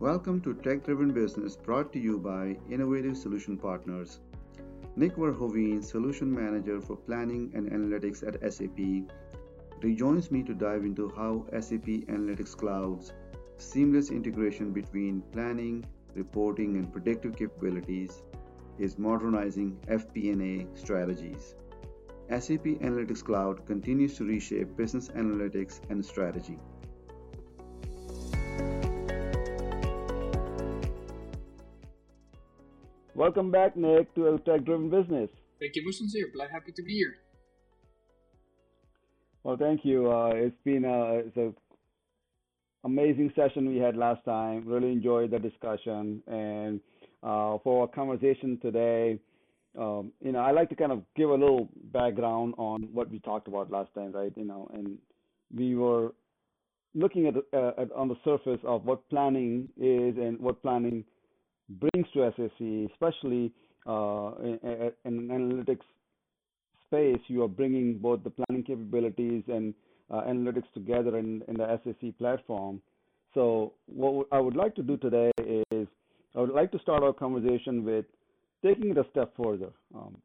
Welcome to Tech Driven Business brought to you by Innovative Solution Partners. Nick Verhoeven, Solution Manager for Planning and Analytics at SAP, rejoins me to dive into how SAP Analytics Cloud's seamless integration between planning, reporting, and predictive capabilities is modernizing FP&A strategies. SAP Analytics Cloud continues to reshape business analytics and strategy. Welcome back, Nick, to a Tech Driven Business. Thank you, Mustansir. Glad happy to be here. Well, thank you. Uh, it's been a, it's a amazing session we had last time. Really enjoyed the discussion. And uh, for our conversation today, um, you know, I like to kind of give a little background on what we talked about last time, right? You know, and we were looking at, uh, at on the surface of what planning is and what planning brings to SAC, especially uh, in, in, analytics space, you are bringing both the planning capabilities and uh, analytics together in, in the SAC platform. So what I would like to do today is I would like to start our conversation with taking it a step further. Um,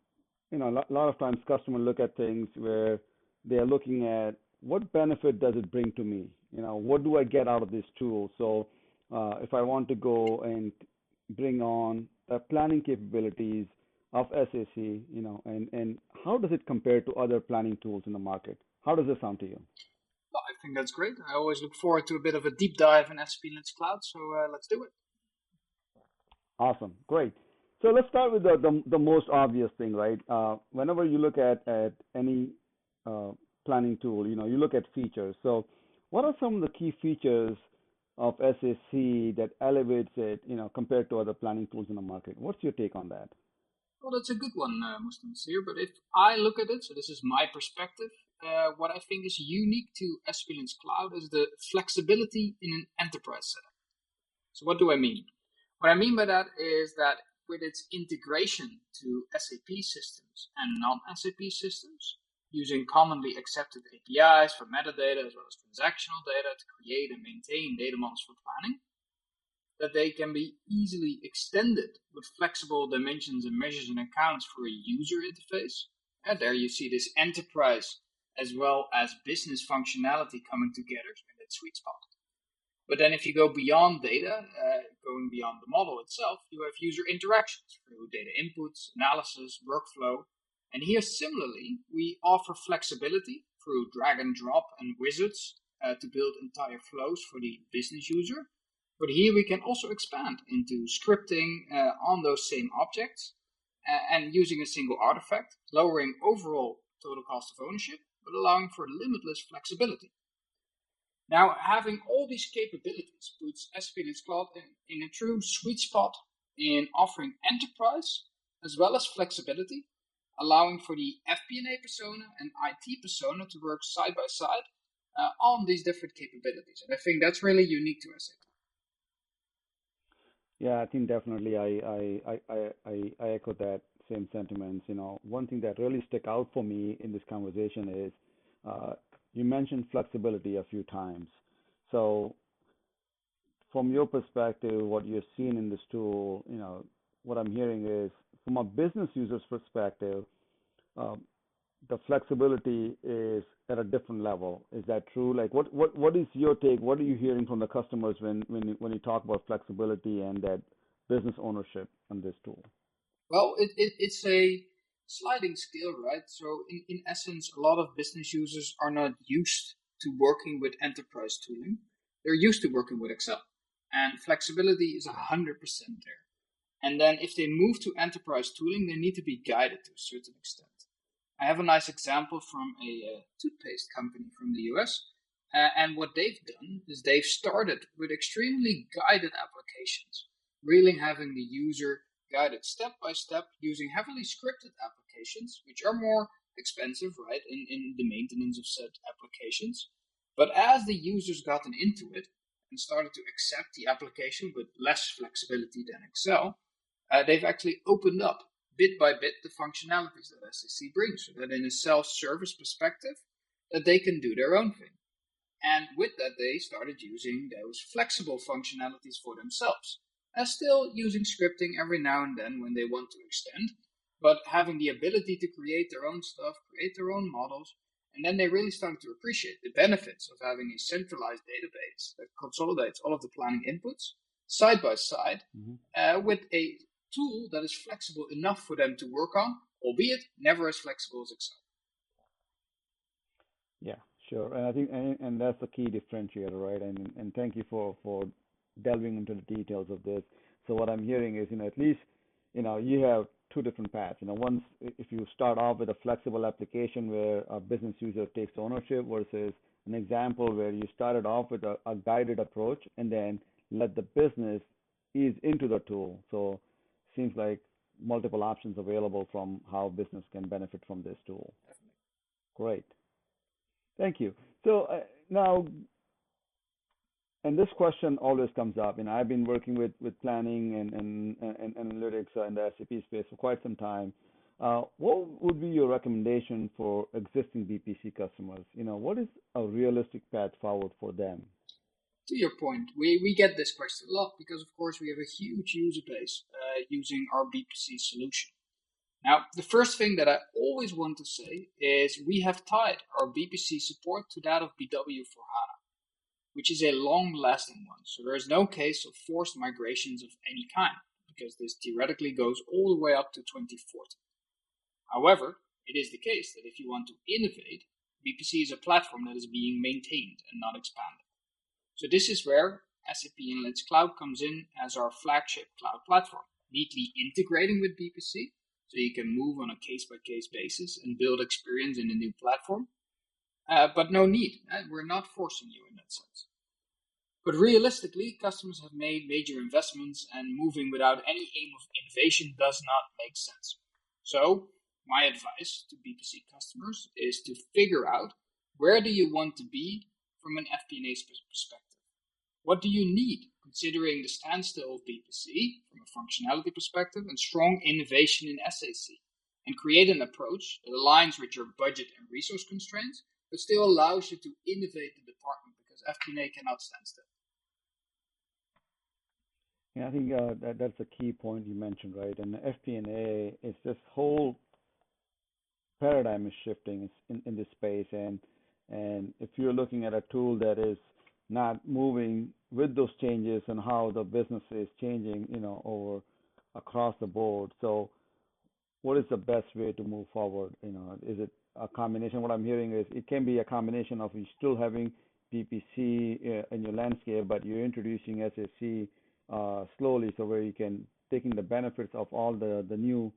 you know, a lot of times customers look at things where they are looking at what benefit does it bring to me? You know, what do I get out of this tool? So uh, if I want to go and bring on the planning capabilities of SAC, you know, and, and how does it compare to other planning tools in the market? How does it sound to you? Well, I think that's great. I always look forward to a bit of a deep dive in SAP Cloud, so uh, let's do it. Awesome, great. So let's start with the, the, the most obvious thing, right? Uh, whenever you look at, at any uh, planning tool, you know, you look at features. So what are some of the key features of SAC that elevates it, you know, compared to other planning tools in the market? What's your take on that? Well, that's a good one, uh, Muslim here. But if I look at it, so this is my perspective, uh, what I think is unique to SAP Analytics Cloud is the flexibility in an enterprise setup. So what do I mean? What I mean by that is that with its integration to SAP systems and non-SAP systems, using commonly accepted APIs for metadata as well as transactional data to create and maintain data models for planning, that they can be easily extended with flexible dimensions and measures and accounts for a user interface. And there you see this enterprise as well as business functionality coming together in that sweet spot. But then if you go beyond data, uh, going beyond the model itself, you have user interactions through data inputs, analysis, workflow, and here, similarly, we offer flexibility through drag and drop and wizards uh, to build entire flows for the business user. But here we can also expand into scripting uh, on those same objects uh, and using a single artifact, lowering overall total cost of ownership, but allowing for limitless flexibility. Now, having all these capabilities puts SAP Cloud in, in a true sweet spot in offering enterprise as well as flexibility allowing for the FP&A persona and IT persona to work side by side uh, on these different capabilities. And I think that's really unique to SAP. Yeah, I think definitely I, I, I, I, I echo that same sentiments. You know, one thing that really stuck out for me in this conversation is uh, you mentioned flexibility a few times. So from your perspective, what you're seeing in this tool, you know, what I'm hearing is from a business user's perspective, um, the flexibility is at a different level. Is that true? Like, what, what, what is your take? What are you hearing from the customers when, you, when you talk about flexibility and that business ownership on this tool? Well, it, it, it's a sliding scale, right? So, in, in essence, a lot of business users are not used to working with enterprise tooling. They're used to working with Excel. And flexibility is 100% there. And then if they move to enterprise tooling, they need to be guided to a certain extent. I have a nice example from a uh, toothpaste company from the US. Uh, and what they've done is they've started with extremely guided applications, really having the user guided step by step using heavily scripted applications, which are more expensive, right, in, in the maintenance of said applications. But as the users gotten into it and started to accept the application with less flexibility than Excel, uh, they've actually opened up bit by bit the functionalities that SAC brings, so that in a self-service perspective, that they can do their own thing. And with that, they started using those flexible functionalities for themselves. Uh, still using scripting every now and then when they want to extend, but having the ability to create their own stuff, create their own models, and then they really started to appreciate the benefits of having a centralized database that consolidates all of the planning inputs side by side mm-hmm. uh, with a tool that is flexible enough for them to work on, albeit never as flexible as Excel. Yeah, sure. And I think, and, and that's the key differentiator, right? And and thank you for for delving into the details of this. So what I'm hearing is, you know, at least, you know, you have two different paths. You know, once if you start off with a flexible application where a business user takes ownership versus an example where you started off with a, a guided approach and then let the business ease into the tool. So seems like multiple options available from how business can benefit from this tool. Great. Thank you. So uh, now, and this question always comes up, and I've been working with, with planning and, and, and analytics in the SAP space for quite some time. Uh, what would be your recommendation for existing BPC customers? You know, what is a realistic path forward for them? To your point, we, we get this question a lot because, of course, we have a huge user base uh, using our BPC solution. Now, the first thing that I always want to say is we have tied our BPC support to that of BW for HANA, which is a long lasting one. So there is no case of forced migrations of any kind, because this theoretically goes all the way up to 2040. However, it is the case that if you want to innovate, BPC is a platform that is being maintained and not expanded. So this is where SAP Analytics Cloud comes in as our flagship cloud platform, neatly integrating with BPC so you can move on a case by case basis and build experience in a new platform. Uh, but no need. Uh, we're not forcing you in that sense. But realistically, customers have made major investments, and moving without any aim of innovation does not make sense. So, my advice to BPC customers is to figure out where do you want to be from an FP&A perspective. What do you need considering the standstill of BPC from a functionality perspective and strong innovation in SAC, and create an approach that aligns with your budget and resource constraints, but still allows you to innovate the department because FP&A cannot stand still. Yeah, I think uh, that that's a key point you mentioned, right? And FP&A is this whole paradigm is shifting in, in this space, and and if you're looking at a tool that is not moving with those changes and how the business is changing, you know, over across the board. So what is the best way to move forward? You know, is it a combination? What I'm hearing is it can be a combination of you still having BPC uh, in your landscape, but you're introducing SAC uh, slowly, so where you can taking the benefits of all the the new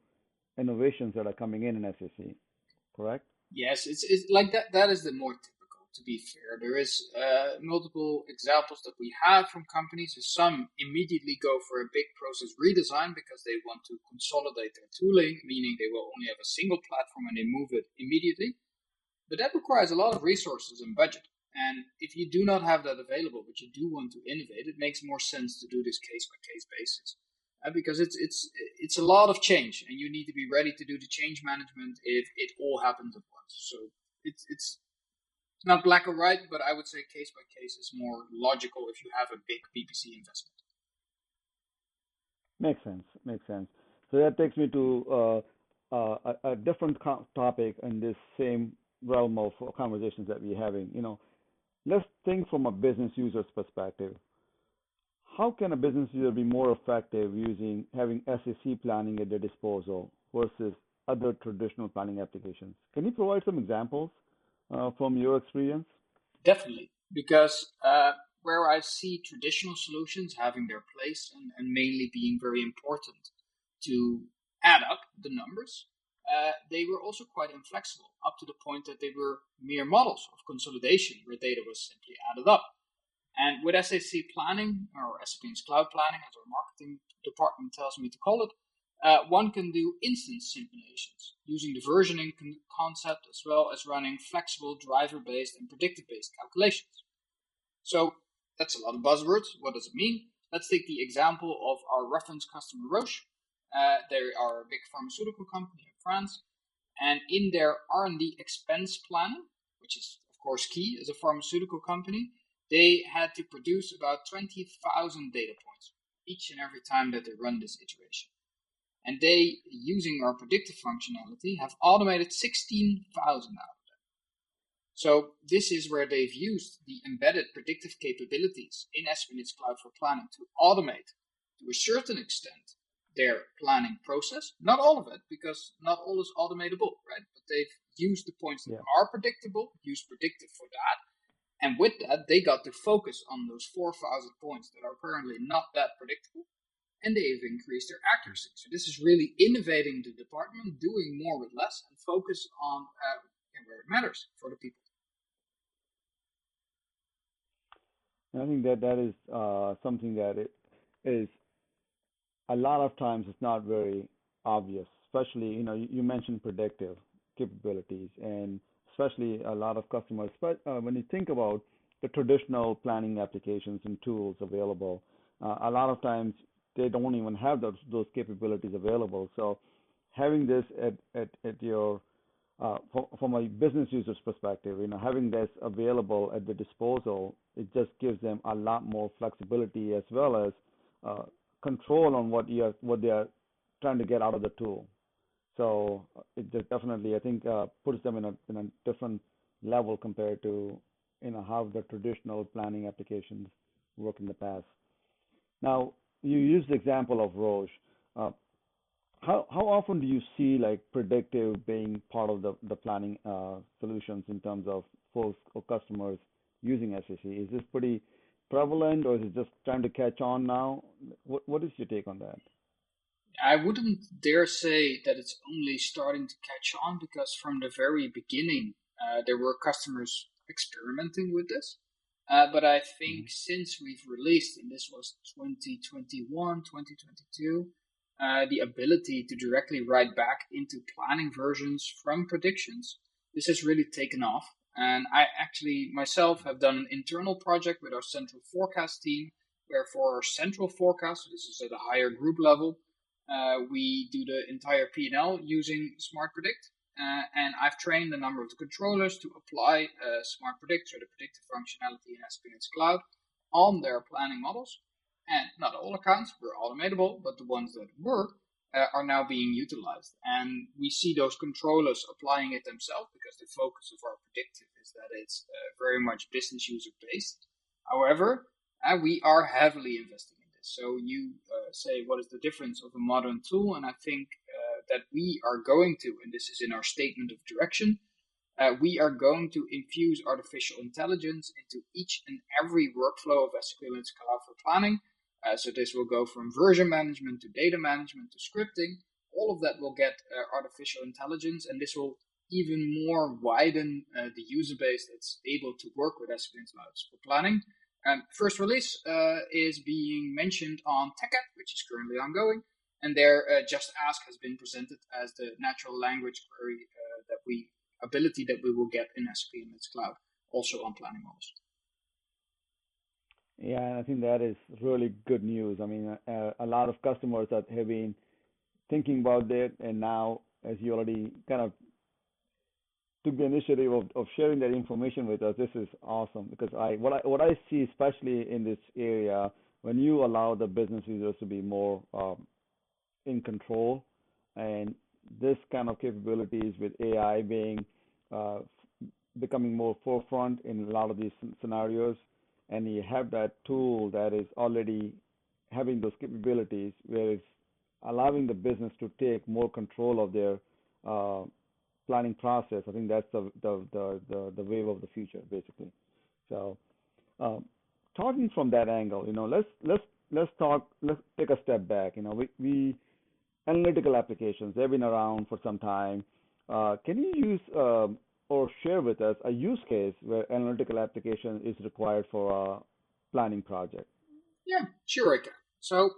innovations that are coming in in SAC. Correct? Yes, it's, it's like that. That is the more to be fair. There is uh, multiple examples that we have from companies. Some immediately go for a big process redesign because they want to consolidate their tooling, meaning they will only have a single platform and they move it immediately. But that requires a lot of resources and budget. And if you do not have that available, but you do want to innovate, it makes more sense to do this case by case basis. Uh, because it's it's it's a lot of change, and you need to be ready to do the change management if it all happens at once. So it's it's it's not black or white, but I would say case by case is more logical if you have a big BPC investment. Makes sense. Makes sense. So that takes me to uh, uh, a, a, different co- topic in this same realm of conversations that we're having. You know, let's think from a business user's perspective. How can a business user be more effective using having SAC planning at their disposal versus other traditional planning applications? Can you provide some examples? Uh, from your experience? Definitely, because uh, where I see traditional solutions having their place and, and, mainly being very important to add up the numbers, uh, they were also quite inflexible up to the point that they were mere models of consolidation where data was simply added up. And with SAC planning, or SAP's cloud planning, as our marketing department tells me to call it, uh, one can do instance simulations using the versioning con- concept as well as running flexible driver based and predictive based calculations. So that's a lot of buzzwords. What does it mean? Let's take the example of our reference customer Roche. Uh, they are a big pharmaceutical company in France, and in their R&D expense planning, which is of course key as a pharmaceutical company, they had to produce about 20,000 data points each and every time that they run this iteration. And they, using our predictive functionality, have automated 16,000 out of them. So this is where they've used the embedded predictive capabilities in SAP Cloud for Planning to automate, to a certain extent, their planning process. Not all of it, because not all is automatable, right? But they've used the points that yeah. are predictable, used predictive for that, and with that, they got to focus on those 4,000 points that are currently not that predictable, and they've increased their accuracy. So this is really innovating the department, doing more with less, and focus on uh, where it matters for the people. I think that that is uh, something that it is a lot of times it's not very obvious, especially, you know, you, you mentioned predictive capabilities and especially a lot of customers, but uh, when you think about the traditional planning applications and tools available, uh, a lot of times they don't even have those, those capabilities available. So having this at, at, at your uh, from, from a business user's perspective, you know, having this available at the disposal, it just gives them a lot more flexibility as well as uh, control on what you what they are trying to get out of the tool. So it just definitely, I think, uh, puts them in a in a different level compared to you know how the traditional planning applications work in the past. Now, you used the example of Roche. Uh, how how often do you see like predictive being part of the the planning uh, solutions in terms of folks or customers using SAC? Is this pretty prevalent, or is it just trying to catch on now? What what is your take on that? I wouldn't dare say that it's only starting to catch on because from the very beginning uh, there were customers experimenting with this. Uh, but I think mm-hmm. since we've released, and this was 2021, 2022, uh, the ability to directly write back into planning versions from predictions, this has really taken off. And I actually myself have done an internal project with our central forecast team, where for our central forecast, so this is at a higher group level, uh, we do the entire P&L using Smart Predict. Uh, and I've trained a number of the controllers to apply Smart Predict, or the predictive functionality in SAP Analytics Cloud, on their planning models. And not all accounts were automatable, but the ones that were uh, are now being utilized. And we see those controllers applying it themselves because the focus of our predictive is that it's uh, very much business user based. However, uh, we are heavily investing in this. So you uh, say, what is the difference of a modern tool? And I think that we are going to, and this is in our statement of direction, uh, we are going to infuse artificial intelligence into each and every workflow of SAP Analytics Cloud for planning uh, so this will go from version management to data management to scripting. All of that will get uh, artificial intelligence, and this will even more widen uh, the user base that's able to work with SAP Clouds for planning. Um, first release uh, is being mentioned on TechEd, which is currently ongoing, and there uh, Just Ask has been presented as the natural language query uh, that we ability that we will get in SAP Cloud, also on planning models. Yeah, I think that is really good news. I mean, uh, a lot of customers that have been thinking about that, and now, as you already kind of took the initiative of, of sharing that information with us, this is awesome because I what I what I see, especially in this area, when you allow the business users to be more um, in control, and this kind of capabilities with AI being uh, becoming more forefront in a lot of these scenarios and you have that tool that is already having those capabilities where it's allowing the business to take more control of their uh, planning process. I think that's the, the, the, the, the wave of the future, basically. So, um, talking from that angle, you know, let's let's let's talk. Let's take a step back. You know, we, we analytical applications they've been around for some time. Uh, can you use um, or share with us a use case where analytical application is required for a planning project? Yeah, sure I can. So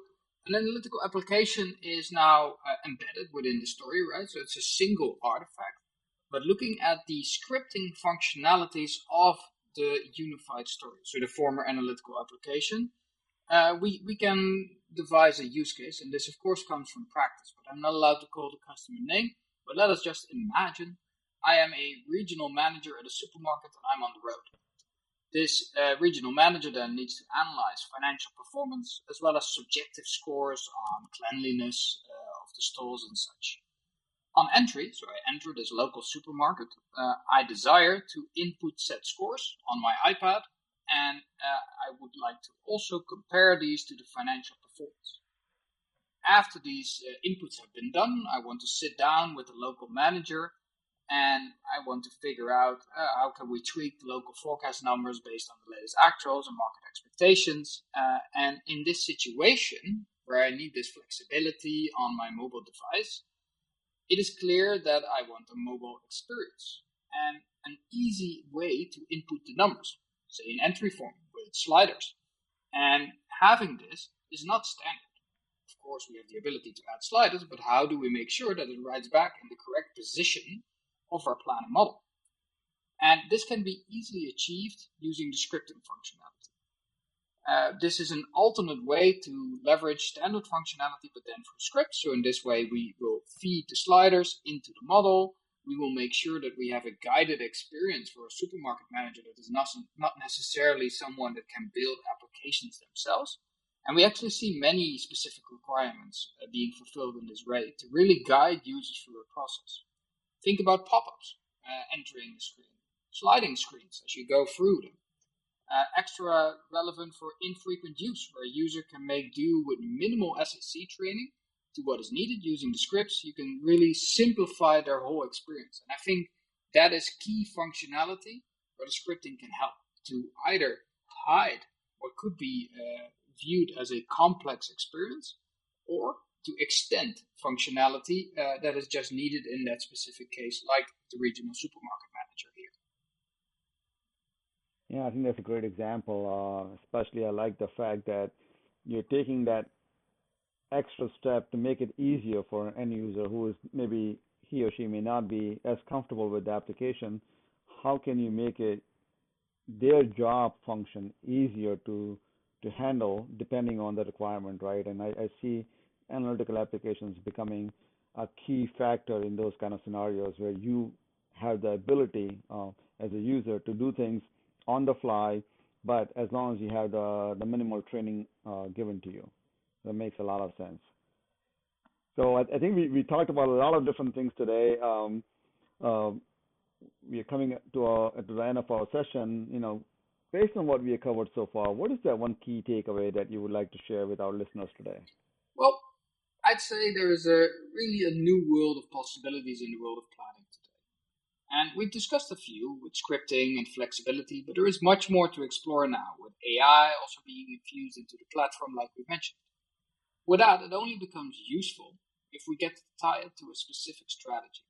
an analytical application is now uh, embedded within the story, right? So it's a single artifact. But looking at the scripting functionalities of the unified story, so the former analytical application, uh, we, we can devise a use case, and this of course comes from practice, but I'm not allowed to call the customer name. But let us just imagine I am a regional manager at a supermarket and I'm on the road. This uh, regional manager then needs to analyze financial performance as well as subjective scores on cleanliness uh, of the stores and such. On entry, so I enter this local supermarket, uh, I desire to input set scores on my iPad and uh, I would like to also compare these to the financial performance. After these uh, inputs have been done, I want to sit down with the local manager and I want to figure out uh, how can we tweak the local forecast numbers based on the latest actuals and market expectations. Uh, and in this situation, where I need this flexibility on my mobile device, it is clear that I want a mobile experience and an easy way to input the numbers, say in entry form with sliders. And having this is not standard. Of course, we have the ability to add sliders, but how do we make sure that it writes back in the correct position of our planning model. And this can be easily achieved using the scripting functionality. Uh, this is an alternate way to leverage standard functionality, but then through scripts. So in this way, we will feed the sliders into the model. We will make sure that we have a guided experience for a supermarket manager that is not, not necessarily someone that can build applications themselves. And we actually see many specific requirements uh, being fulfilled in this way to really guide users through a process. Think about pop-ups uh, entering the screen, sliding screens as you go through them. Uh, extra relevant for infrequent use, where a user can make do with minimal SAC training to what is needed using the scripts. You can really simplify their whole experience. And I think that is key functionality where the scripting can help to either hide what could be uh, viewed as a complex experience or to extend functionality uh, that is just needed in that specific case, like the regional supermarket manager here. Yeah, I think that's a great example. Uh, especially, I like the fact that you're taking that extra step to make it easier for an end user who is maybe he or she may not be as comfortable with the application. How can you make it their job function easier to to handle depending on the requirement, right? And I, I see analytical applications becoming a key factor in those kind of scenarios where you have the ability uh, as a user to do things on the fly, but as long as you have the, the minimal training uh, given to you. That makes a lot of sense. So I, I, think we, we talked about a lot of different things today. Um, uh, we are coming to, our, to the end of our session. You know, based on what we have covered so far, what is that one key takeaway that you would like to share with our listeners today? Well, I'd say there is a really a new world of possibilities in the world of planning today. And we've discussed a few with scripting and flexibility, but there is much more to explore now, with AI also being infused into the platform like we mentioned. With that, it only becomes useful if we get to tie it to a specific strategy.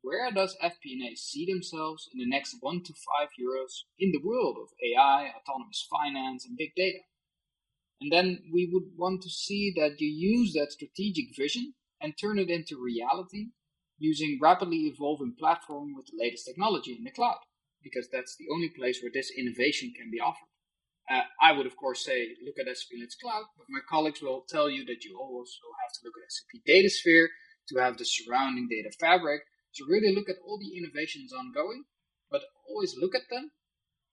Where does FP&A see themselves in the next one to five years in the world of AI, autonomous finance, and big data? And then we would want to see that you use that strategic vision and turn it into reality using rapidly evolving platform with the latest technology in the cloud, because that's the only place where this innovation can be offered. Uh, I would, of course, say look at SAP Analytics Cloud, but my colleagues will tell you that you also have to look at SAP Datasphere to have the surrounding data fabric. So really look at all the innovations ongoing, but always look at them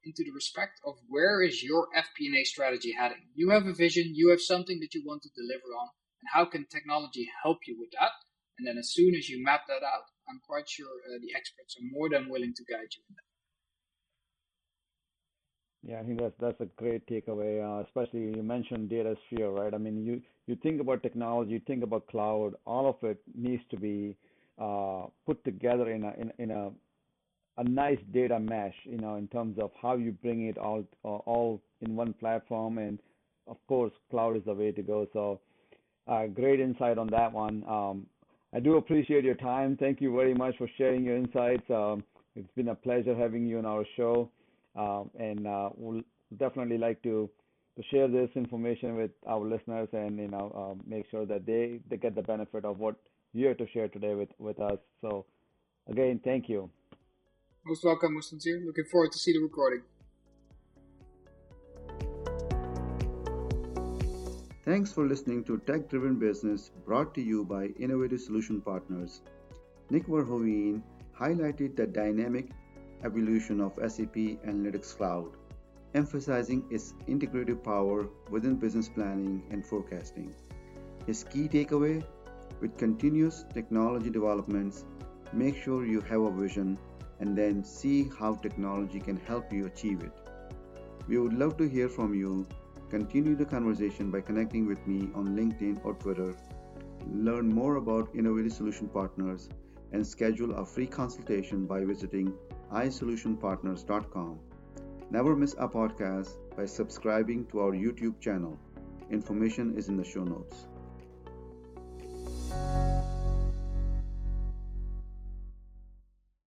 into the respect of where is your FP&A strategy heading. You have a vision, you have something that you want to deliver on, and how can technology help you with that? And then as soon as you map that out, I'm quite sure uh, the experts are more than willing to guide you in that. Yeah, I think that's that's a great takeaway. Uh, especially you mentioned data sphere, right? I mean, you you think about technology, you think about cloud. All of it needs to be uh, put together in a in, in a a nice data mesh, you know, in terms of how you bring it all uh, all in one platform. And of course, cloud is the way to go. So, uh, great insight on that one. Um, I do appreciate your time. Thank you very much for sharing your insights. Um, it's been a pleasure having you on our show, um, and uh, we'll definitely like to to share this information with our listeners and you know uh, make sure that they they get the benefit of what you're to share today with with us. So, again, thank you. Most welcome, Mustansir. Looking forward to see the recording. Thanks for listening to Tech Driven Business brought to you by Innovative Solution Partners. Nick Verhoeven highlighted the dynamic evolution of SAP Analytics Cloud, emphasizing its integrative power within business planning and forecasting. His key takeaway with continuous technology developments, make sure you have a vision and then see how technology can help you achieve it. We would love to hear from you. Continue the conversation by connecting with me on LinkedIn or Twitter. Learn more about Innovative Solution Partners and schedule a free consultation by visiting isolutionpartners.com. Never miss a podcast by subscribing to our YouTube channel. Information is in the show notes.